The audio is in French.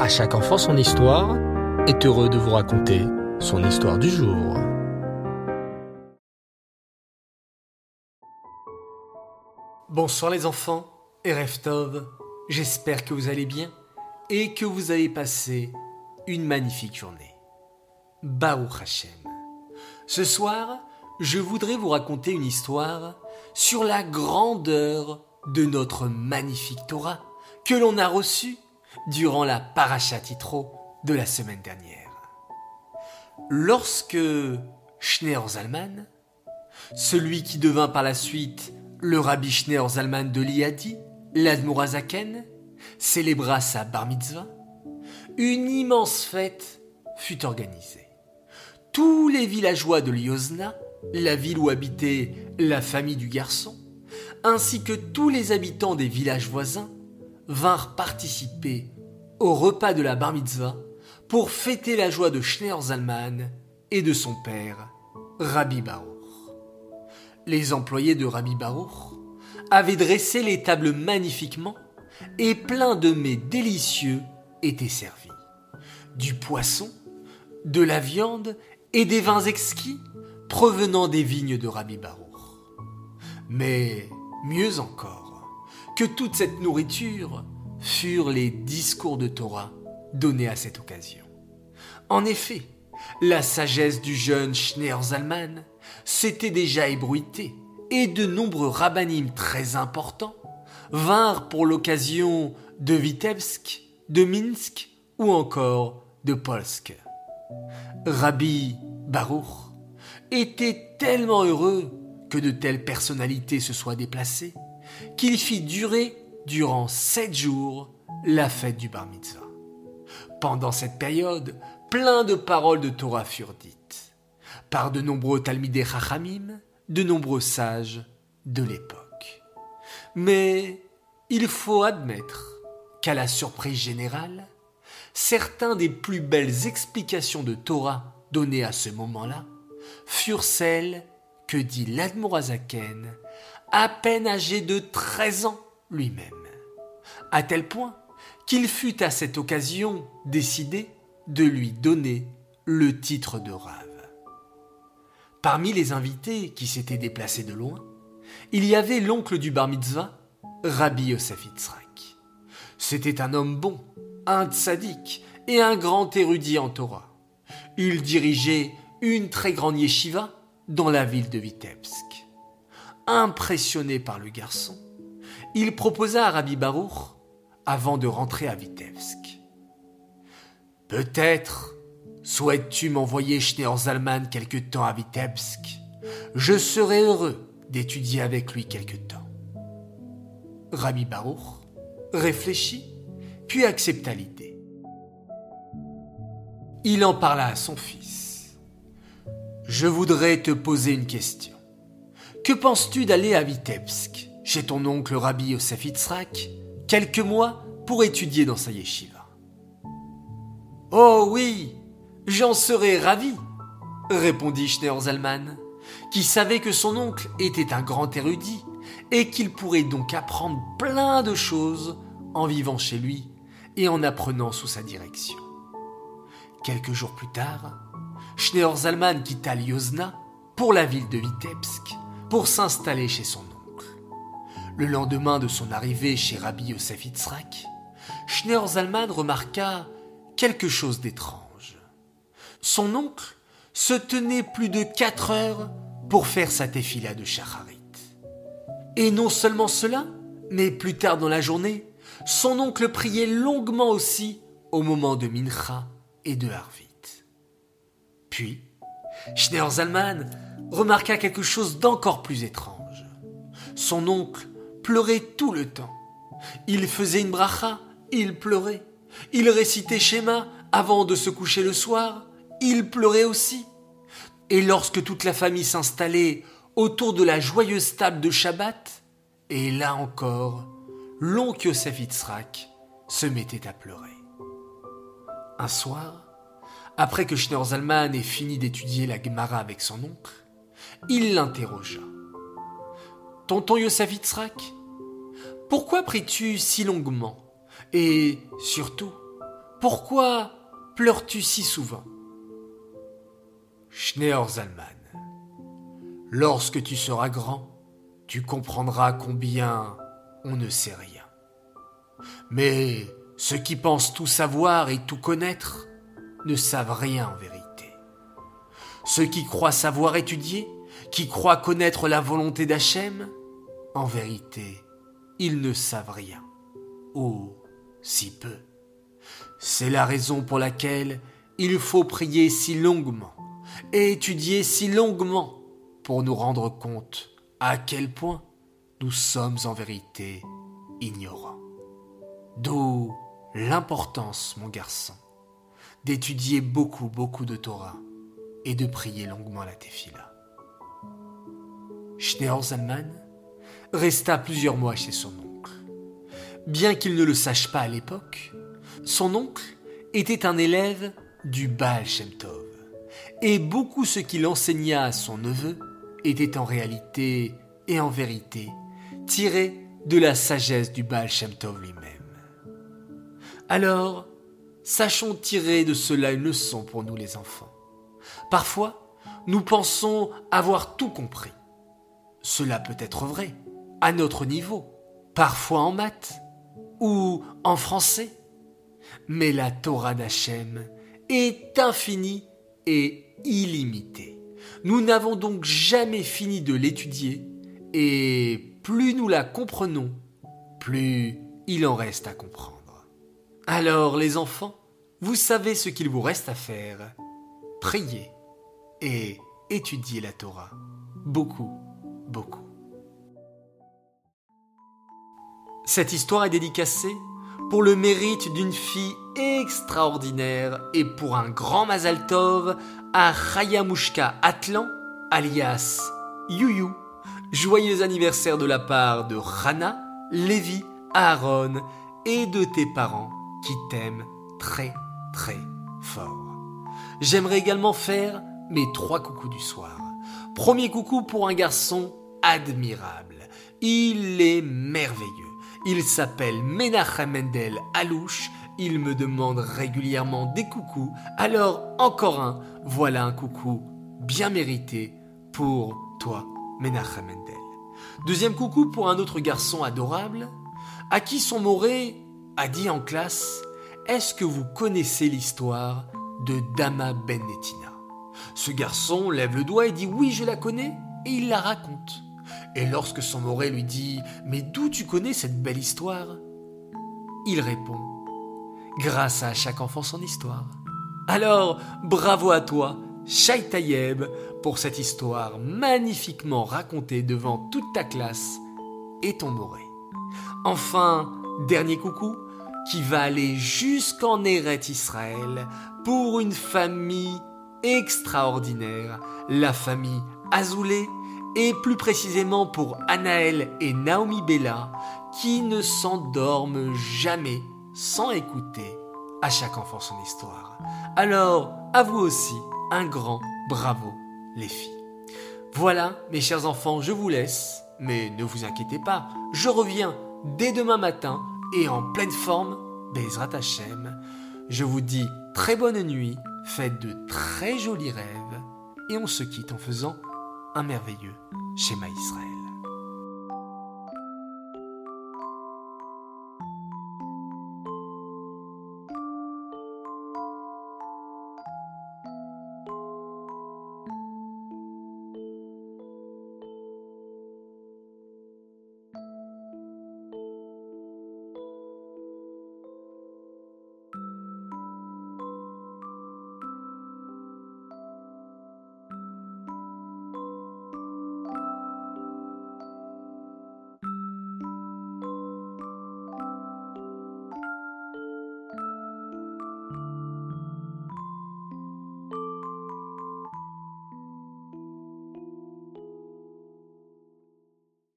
À chaque enfant son histoire est heureux de vous raconter son histoire du jour. Bonsoir les enfants et j'espère que vous allez bien et que vous avez passé une magnifique journée. Baruch Hashem. Ce soir, je voudrais vous raconter une histoire sur la grandeur de notre magnifique Torah que l'on a reçue durant la Parashat Titro de la semaine dernière. Lorsque Schneer Zalman, celui qui devint par la suite le rabbi Schneer Zalman de Liadi, l'Admorazaken, célébra sa bar mitzvah, une immense fête fut organisée. Tous les villageois de Liozna, la ville où habitait la famille du garçon, ainsi que tous les habitants des villages voisins, vinrent participer au repas de la bar mitzvah pour fêter la joie de Schneer Zalman et de son père, Rabbi Baruch. Les employés de Rabbi Baruch avaient dressé les tables magnifiquement et plein de mets délicieux étaient servis. Du poisson, de la viande et des vins exquis provenant des vignes de Rabbi Baruch. Mais mieux encore, que toute cette nourriture furent les discours de Torah donnés à cette occasion. En effet, la sagesse du jeune Schneer Zalman s'était déjà ébruitée et de nombreux rabbinim très importants vinrent pour l'occasion de Vitebsk, de Minsk ou encore de Polsk. Rabbi Baruch était tellement heureux que de telles personnalités se soient déplacées qu'il fit durer durant sept jours la fête du bar mitzvah. Pendant cette période, plein de paroles de Torah furent dites par de nombreux Talmidei Chachamim, de nombreux sages de l'époque. Mais il faut admettre qu'à la surprise générale, certains des plus belles explications de Torah données à ce moment-là furent celles que dit l'Admorazaken, à peine âgé de 13 ans lui-même, à tel point qu'il fut à cette occasion décidé de lui donner le titre de Rave. Parmi les invités qui s'étaient déplacés de loin, il y avait l'oncle du bar mitzvah, Rabbi Yosef Yitzhak. C'était un homme bon, un tzaddik et un grand érudit en Torah. Il dirigeait une très grande yeshiva dans la ville de Vitebsk. Impressionné par le garçon, il proposa à Rabbi Baruch, avant de rentrer à Vitebsk. Peut-être souhaites-tu m'envoyer Schneer Zalman quelque temps à Vitebsk? Je serais heureux d'étudier avec lui quelque temps. Rabbi Baruch réfléchit, puis accepta l'idée. Il en parla à son fils. Je voudrais te poser une question. Que penses-tu d'aller à Vitebsk, chez ton oncle Rabbi Yosef Yitzhak, quelques mois pour étudier dans sa yeshiva. Oh oui, j'en serais ravi, répondit Schneer Zalman, qui savait que son oncle était un grand érudit et qu'il pourrait donc apprendre plein de choses en vivant chez lui et en apprenant sous sa direction. Quelques jours plus tard, Schneer Zalman quitta Liozna pour la ville de Vitebsk pour s'installer chez son oncle. Le lendemain de son arrivée chez Rabbi Yosef Yitzhak, Schneer Zalman remarqua quelque chose d'étrange. Son oncle se tenait plus de quatre heures pour faire sa tefila de Shacharit. Et non seulement cela, mais plus tard dans la journée, son oncle priait longuement aussi au moment de Mincha et de Harvit. Puis, Schneer Zalman remarqua quelque chose d'encore plus étrange. Son oncle pleurait tout le temps. Il faisait une bracha, il pleurait. Il récitait schéma avant de se coucher le soir, il pleurait aussi. Et lorsque toute la famille s'installait autour de la joyeuse table de Shabbat, et là encore, l'oncle Yosef Yitzhak se mettait à pleurer. Un soir, après que Schneer Zalman ait fini d'étudier la Gemara avec son oncle, il l'interrogea. Tonton Yosef pourquoi pries-tu si longuement? Et surtout, pourquoi pleures-tu si souvent? Zalman, lorsque tu seras grand, tu comprendras combien on ne sait rien. Mais ceux qui pensent tout savoir et tout connaître ne savent rien en vérité. Ceux qui croient savoir étudier, qui croient connaître la volonté d'Hachem, en vérité, ils ne savent rien, ou si peu. C'est la raison pour laquelle il faut prier si longuement et étudier si longuement pour nous rendre compte à quel point nous sommes en vérité ignorants. D'où l'importance, mon garçon, d'étudier beaucoup, beaucoup de Torah et de prier longuement la Tefila. Schneer Zalman resta plusieurs mois chez son oncle. Bien qu'il ne le sache pas à l'époque, son oncle était un élève du Baal Shem Tov, et beaucoup ce qu'il enseigna à son neveu était en réalité et en vérité tiré de la sagesse du Baal Shem Tov lui-même. Alors, sachons tirer de cela une leçon pour nous les enfants. Parfois, nous pensons avoir tout compris. Cela peut être vrai, à notre niveau, parfois en maths ou en français. Mais la Torah d'Hachem est infinie et illimitée. Nous n'avons donc jamais fini de l'étudier et plus nous la comprenons, plus il en reste à comprendre. Alors les enfants, vous savez ce qu'il vous reste à faire. Priez et étudiez la Torah. Beaucoup, Cette histoire est dédicacée pour le mérite d'une fille extraordinaire et pour un grand Mazal Tov à Chayamushka Atlan, alias Yuyu. Joyeux anniversaire de la part de Rana, Lévi, Aaron et de tes parents qui t'aime très très fort. J'aimerais également faire mes trois coucous du soir. Premier coucou pour un garçon admirable. Il est merveilleux. Il s'appelle Menachem Mendel Alouche. Il me demande régulièrement des coucous. Alors, encore un. Voilà un coucou bien mérité pour toi, Menachem Mendel. Deuxième coucou pour un autre garçon adorable, à qui son moré a dit en classe Est-ce que vous connaissez l'histoire de Dama Ben Ce garçon lève le doigt et dit Oui, je la connais, et il la raconte. Et lorsque son moré lui dit Mais d'où tu connais cette belle histoire? Il répond Grâce à chaque enfant son histoire. Alors, bravo à toi, Shai Tayeb, pour cette histoire magnifiquement racontée devant toute ta classe et ton moré. Enfin, dernier coucou, qui va aller jusqu'en Eret Israël pour une famille extraordinaire, la famille Azoulay, et plus précisément pour Anaël et Naomi Bella, qui ne s'endorment jamais sans écouter à chaque enfant son histoire. Alors, à vous aussi, un grand bravo, les filles. Voilà, mes chers enfants, je vous laisse, mais ne vous inquiétez pas, je reviens dès demain matin et en pleine forme, Bezrat Hashem. Je vous dis très bonne nuit, faites de très jolis rêves et on se quitte en faisant un merveilleux schéma Israël.